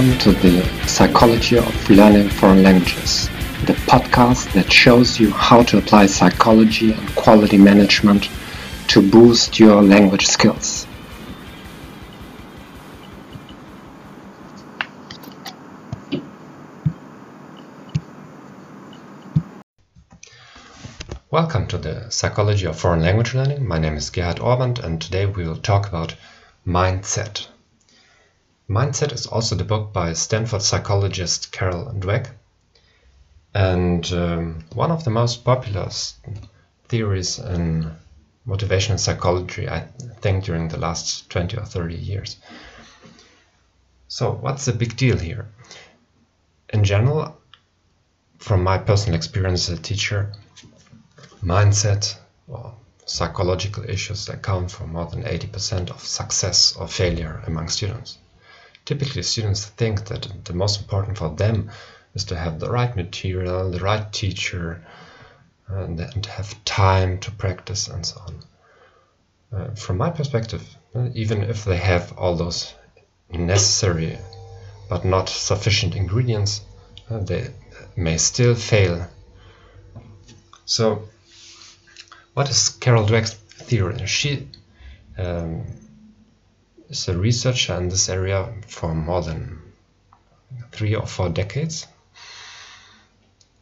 Welcome to the Psychology of Learning Foreign Languages, the podcast that shows you how to apply psychology and quality management to boost your language skills. Welcome to the Psychology of Foreign Language Learning. My name is Gerhard Orband and today we will talk about mindset. Mindset is also the book by Stanford psychologist Carol Dweck. And um, one of the most popular theories in motivational psychology, I think, during the last 20 or 30 years. So, what's the big deal here? In general, from my personal experience as a teacher, mindset or psychological issues account for more than 80% of success or failure among students. Typically, students think that the most important for them is to have the right material, the right teacher, and, and have time to practice and so on. Uh, from my perspective, even if they have all those necessary but not sufficient ingredients, uh, they may still fail. So, what is Carol Dweck's theory? She um, is a researcher in this area for more than three or four decades.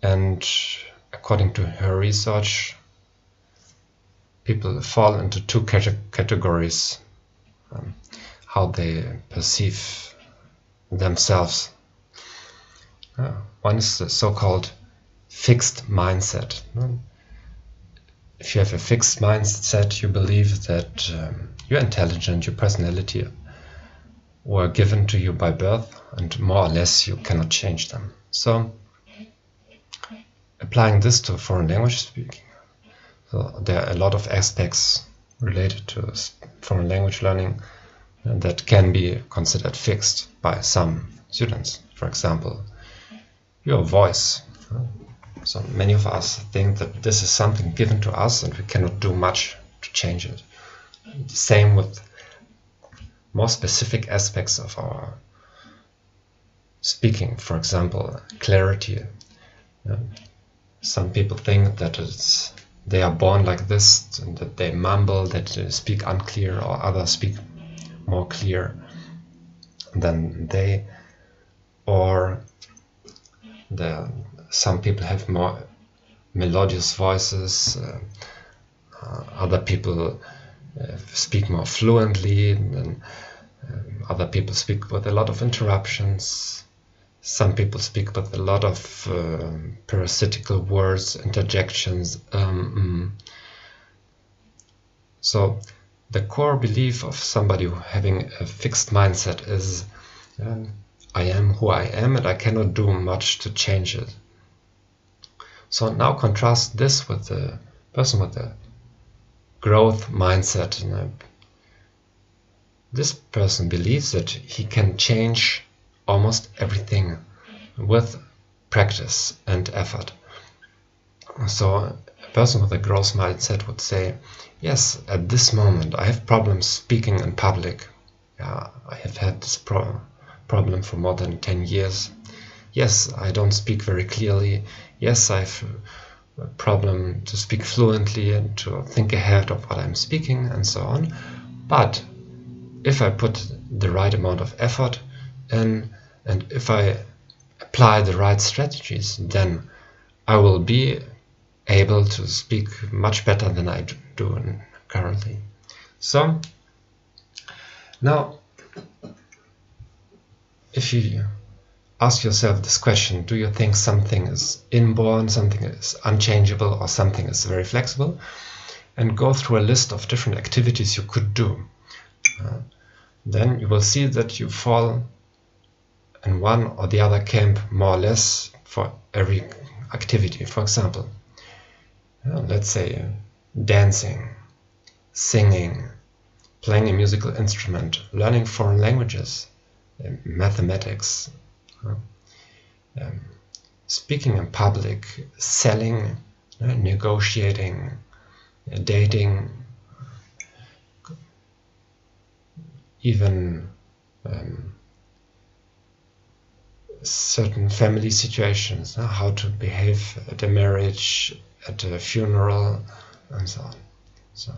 And according to her research, people fall into two categories um, how they perceive themselves. Uh, one is the so called fixed mindset. If you have a fixed mindset, you believe that um, your intelligence, your personality were given to you by birth, and more or less you cannot change them. So, applying this to foreign language speaking, so there are a lot of aspects related to foreign language learning that can be considered fixed by some students. For example, your voice. So many of us think that this is something given to us and we cannot do much to change it. Same with more specific aspects of our speaking. For example, clarity. Uh, some people think that it's they are born like this, and that they mumble, that they speak unclear, or others speak more clear than they, or the, some people have more melodious voices, uh, uh, other people uh, speak more fluently, and um, other people speak with a lot of interruptions. Some people speak with a lot of uh, parasitical words, interjections. Um, mm. So, the core belief of somebody having a fixed mindset is um, I am who I am and I cannot do much to change it. So now contrast this with the person with the growth mindset. And this person believes that he can change almost everything with practice and effort. So a person with a growth mindset would say, yes, at this moment I have problems speaking in public. Yeah, I have had this pro problem for more than 10 years. Yes, I don't speak very clearly. Yes, I've a problem to speak fluently and to think ahead of what I'm speaking and so on. But if I put the right amount of effort in and if I apply the right strategies, then I will be able to speak much better than I do currently. So now if you ask yourself this question do you think something is inborn, something is unchangeable, or something is very flexible? And go through a list of different activities you could do. Uh, then you will see that you fall in one or the other camp more or less for every activity. For example, uh, let's say dancing, singing, playing a musical instrument, learning foreign languages, uh, mathematics, um, speaking in public, selling, uh, negotiating, dating, even um, certain family situations, how to behave at a marriage, at a funeral, and so on. So,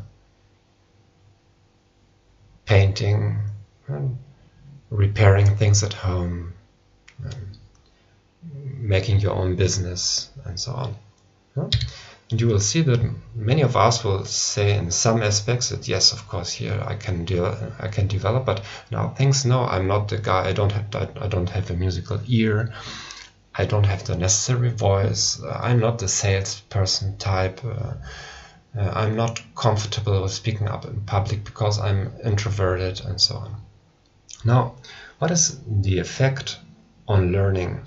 painting, and repairing things at home, making your own business, and so on. And you will see that many of us will say in some aspects that yes, of course, here I can do I can develop, but now things no, I'm not the guy. I don't have I don't have a musical ear. I don't have the necessary voice. I'm not the salesperson type. Uh, uh, I'm not comfortable with speaking up in public because I'm introverted and so on. Now, what is the effect on learning,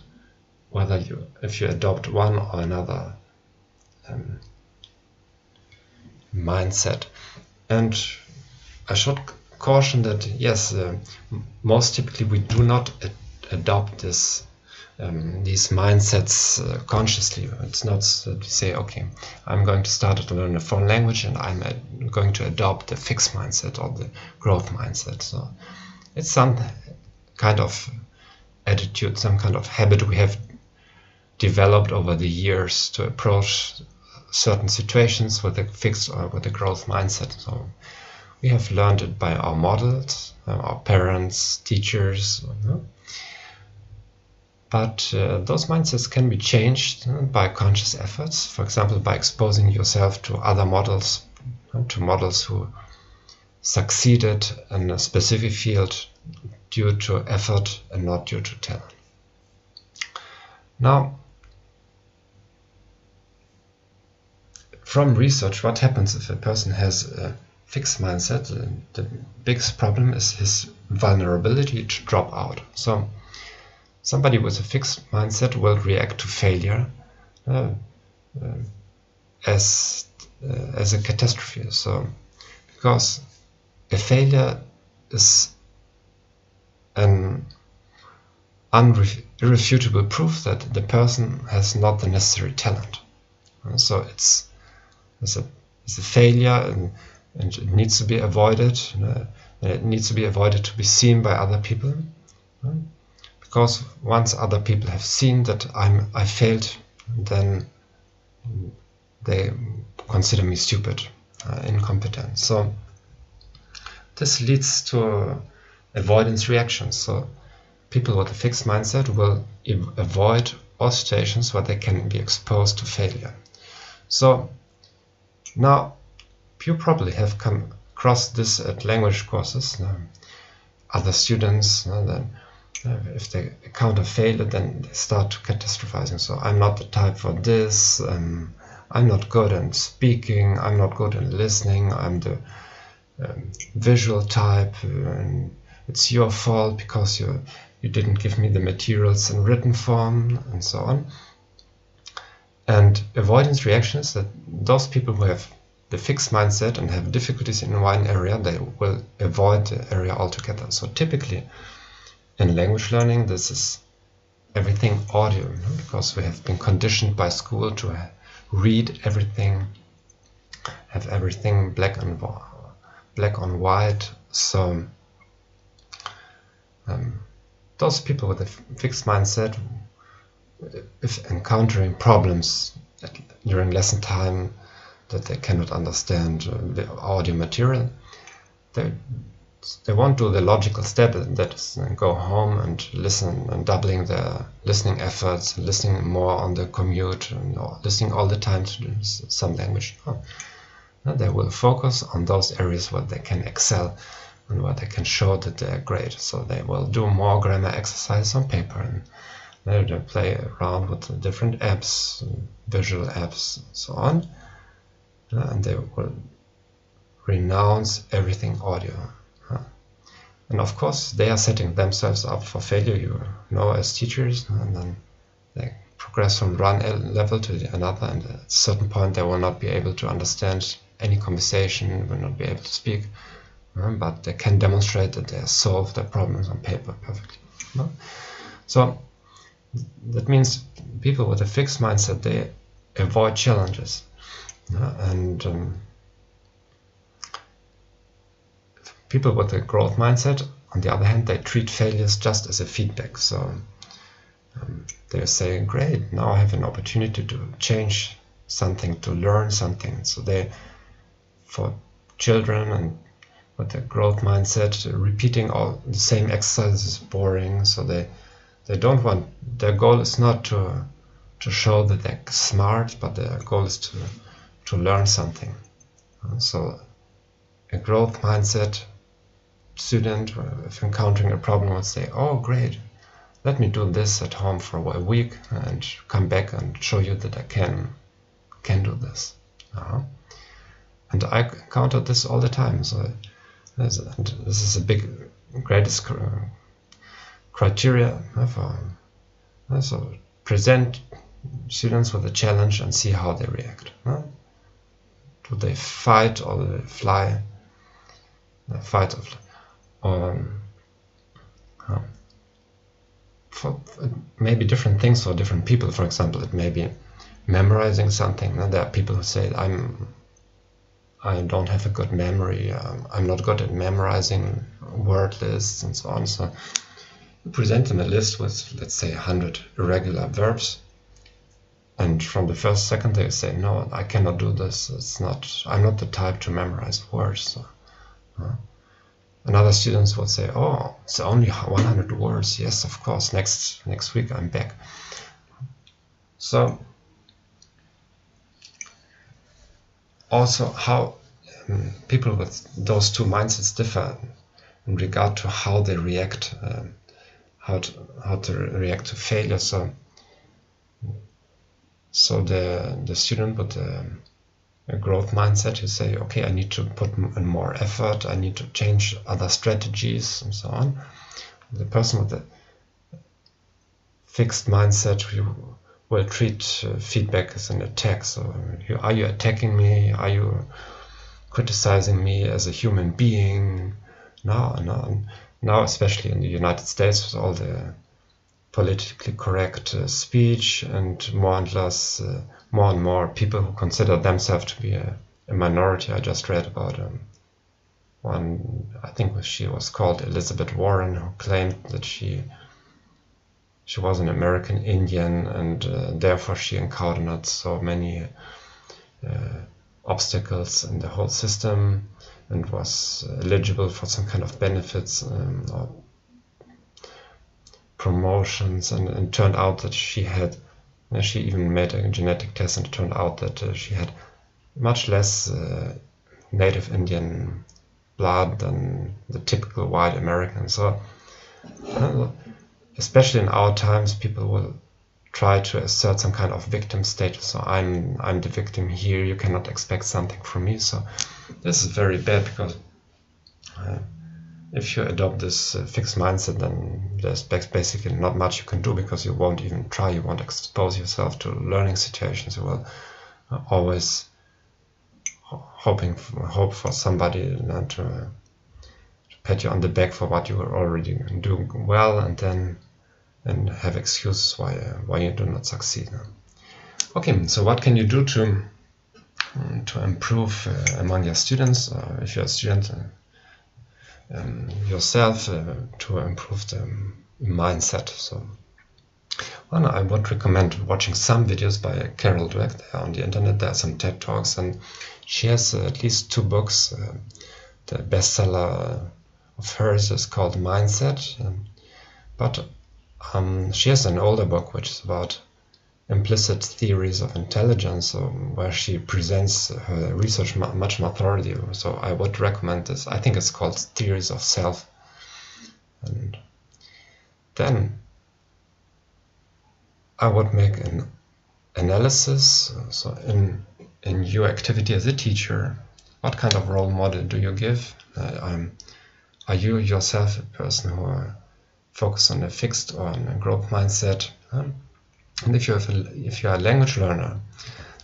whether you if you adopt one or another um, mindset. And I should caution that yes, uh, most typically we do not ad adopt this um, these mindsets uh, consciously. It's not that to say, okay, I'm going to start to learn a foreign language and I'm going to adopt the fixed mindset or the growth mindset. So it's some kind of attitude, some kind of habit we have developed over the years to approach certain situations with a fixed or with a growth mindset. So we have learned it by our models, uh, our parents, teachers. But uh, those mindsets can be changed by conscious efforts. For example, by exposing yourself to other models, to models who succeeded in a specific field due to effort and not due to talent. Now, from research, what happens if a person has a fixed mindset? The biggest problem is his vulnerability to drop out. So, somebody with a fixed mindset will react to failure uh, uh, as uh, as a catastrophe. So, because a failure is an irrefutable proof that the person has not the necessary talent. So it's is a is a failure and, and it needs to be avoided. it needs to be avoided to be seen by other people. Because once other people have seen that I'm I failed, then they consider me stupid, uh, incompetent. So this leads to avoidance reactions. So people with a fixed mindset will avoid all situations where they can be exposed to failure. So now, you probably have come across this at language courses. Other students, then if they encounter failure, then they start catastrophizing. So I'm not the type for this. Um, I'm not good in speaking. I'm not good in listening. I'm the um, visual type. And it's your fault because you you didn't give me the materials in written form and so on. And avoidance reaction is that those people who have the fixed mindset and have difficulties in one area, they will avoid the area altogether. So typically in language learning, this is everything audio because we have been conditioned by school to read everything, have everything black and black on white. So um, those people with a fixed mindset if encountering problems during lesson time that they cannot understand uh, the audio material, they they won't do the logical step that is uh, go home and listen and doubling their listening efforts, listening more on the commute, and listening all the time to some language. Oh. They will focus on those areas where they can excel and where they can show that they are great. So they will do more grammar exercise on paper and they will play around with different apps, visual apps, and so on. Uh, and they will renounce everything audio. And of course they are setting themselves up for failure you know as teachers and then they progress from one level to another and at a certain point they will not be able to understand any conversation will not be able to speak but they can demonstrate that they solve their problems on paper perfectly so that means people with a fixed mindset they avoid challenges and um, people with a growth mindset, on the other hand, they treat failures just as a feedback. So um, they're saying, great, now I have an opportunity to change something, to learn something. So they, for children and a growth mindset, repeating all the same exercises is boring. So they, they don't want, their goal is not to, to show that they're smart, but their goal is to, to learn something. So a growth mindset student, if encountering a problem, would say, oh, great, let me do this at home for a week and come back and show you that I can can do this. Uh-huh. And I encounter this all the time. So this, is a big, greatest criteria for so present students with a challenge and see how they react. Do they fight or do they fly? fight or fly um, for, maybe different things for different people. For example, it may be memorizing something. There are people who say, "I'm, I don't have a good memory. Um, I'm not good at memorizing word lists and so on." So you present them a list with, let's say, 100 irregular verbs, and from the first second they say, "No, I cannot do this. It's not. I'm not the type to memorize words." So, uh, and students say, "Oh, it's only 100 words." Yes, of course. Next next week I'm back. So also how um, people with those two mindsets differ in regard to how they react, um, how to how to react to failure. So so the the student with the a growth mindset you say okay i need to put in more effort i need to change other strategies and so on the person with the fixed mindset you will treat uh, feedback as an attack. So you, are you attacking me? Are you criticizing me as a human being? Now now now especially in the united states with all the politically correct uh, speech and more and less, uh, more and more people who consider themselves to be a, a minority. I just read about um, one, I think she was called Elizabeth Warren, who claimed that she she was an American Indian and uh, therefore she encountered so many uh, obstacles in the whole system and was eligible for some kind of benefits um, or promotions and, and turned out that she had she even made a genetic test and it turned out that uh, she had much less uh, native Indian blood than the typical white American. So, uh, especially in our times, people will try to assert some kind of victim status. So I'm I'm the victim here. You cannot expect something from me. So this is very bad because uh, if you adopt this uh, fixed mindset, then there's basically not much you can do because you won't even try. You won't expose yourself to learning situations. You will uh, always hoping for, hope for somebody to, pat you on the back for what you are already doing well, and then and have excuses why uh, why you do not succeed. Okay, so what can you do to to improve uh, among your students? Uh, if you're a student um, yourself uh, to improve the mindset. So, well, I would recommend watching some videos by Carol Dweck on the internet. There are some TED Talks, and she has uh, at least two books. Uh, the bestseller of hers is called Mindset, um, but um, she has an older book which is about implicit theories of intelligence, um, where she presents her research much more thoroughly. So I would recommend this. I think it's called Theories of Self. And then I would make an analysis. So in in your activity as a teacher, what kind of role model do you give? Uh, are you yourself a person who focus on a fixed or on a growth mindset? Um, and if you have a, if you are a language learner,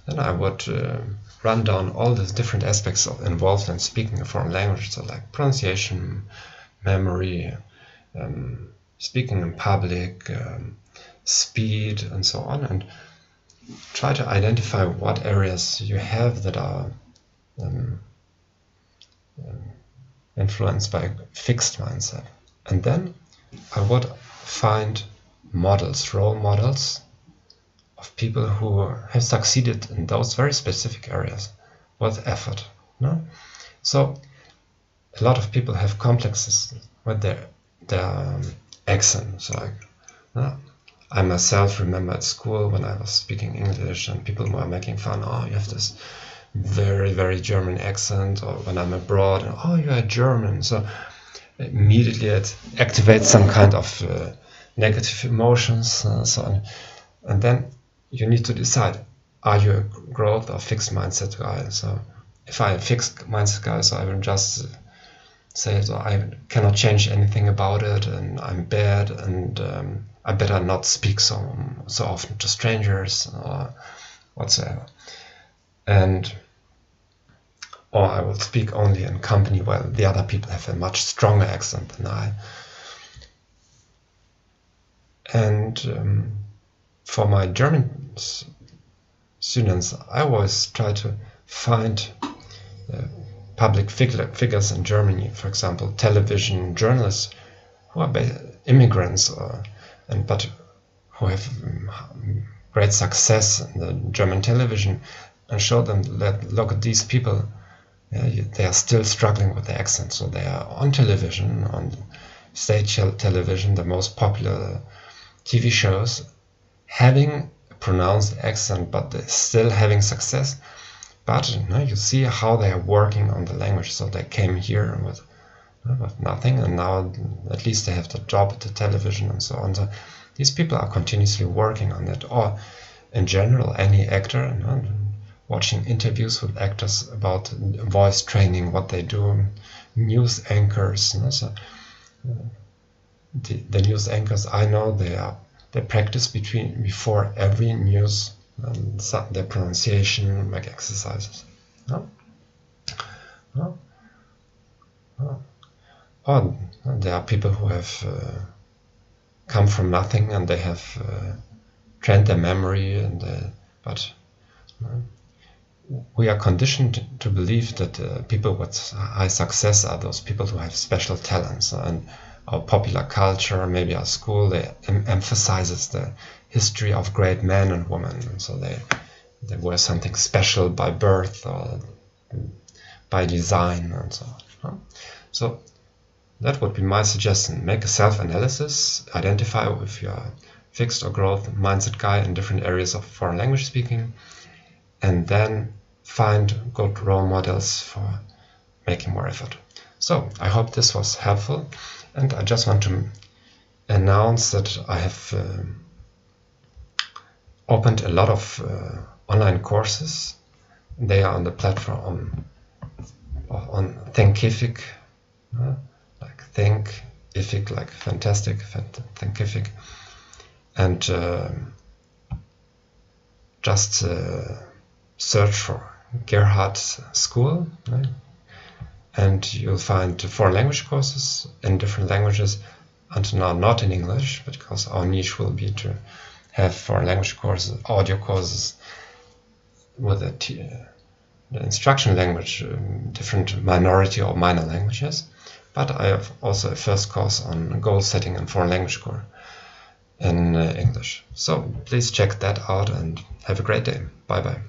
then I would uh, run down all the different aspects of, involved in speaking a foreign language, so like pronunciation, memory, um, speaking in public, um, speed, and so on, and try to identify what areas you have that are um, um influenced by a fixed mindset. And then I would find models, role models of people who have succeeded in those very specific areas with effort. No? So a lot of people have complexes with their their um, accent. like uh, I myself remember at school when I was speaking English and people were making fun. Oh, you have this very very German accent. Or when I'm abroad, and, oh, you are German. So immediately it activates some kind of uh, negative emotions. Uh, so on. and then you need to decide are you a growth or fixed mindset guy so if i'm a fixed mindset guy so i will just say so i cannot change anything about it and i'm bad and um, i better not speak so so often to strangers or whatsoever and or i will speak only in company where the other people have a much stronger accent than i. And um, for my German students, I always try to find uh, public figures in Germany, for example, television journalists who are immigrants or, and but who have um, great success in the German television and show them that look at these people they are still struggling with the accent. So they are on television on stage television the most popular TV shows having a pronounced accent but they still having success. But you, know, you see how they are working on the language. So they came here with, with nothing and now at least they have the job at the television and so on. So these people are continuously working on it. Or in general any actor you know, watching interviews with actors about voice training what they do news anchors you know, so, uh, the, the news anchors i know they are they practice between before every news and their pronunciation make exercises. No? No? No. Oh, there are people who have uh, come from nothing and they have uh, trained their memory and uh, but we are conditioned to believe that uh, people with high success are those people who have special talents and our popular culture, maybe our school, em emphasizes the history of great men and women. So they they were something special by birth or by design and so on. So that would be my suggestion. Make a self-analysis, identify if you are fixed or growth mindset guy in different areas of foreign language speaking, and then find good role models for making more effort. So I hope this was helpful. And I just want to announce that I have uh, opened a lot of uh, online courses. They are on the platform on, on Thinkific, uh, like Thinkific, like fantastic, Thinkific, and uh, just uh, search for Gerhard School. Right? and you'll find foreign language courses in different languages until now not in English because our niche will be to have foreign language courses, audio courses with a t- the instruction language, um, different minority or minor languages. But I have also a first course on goal setting and foreign language core in uh, English. So please check that out and have a great day. Bye bye.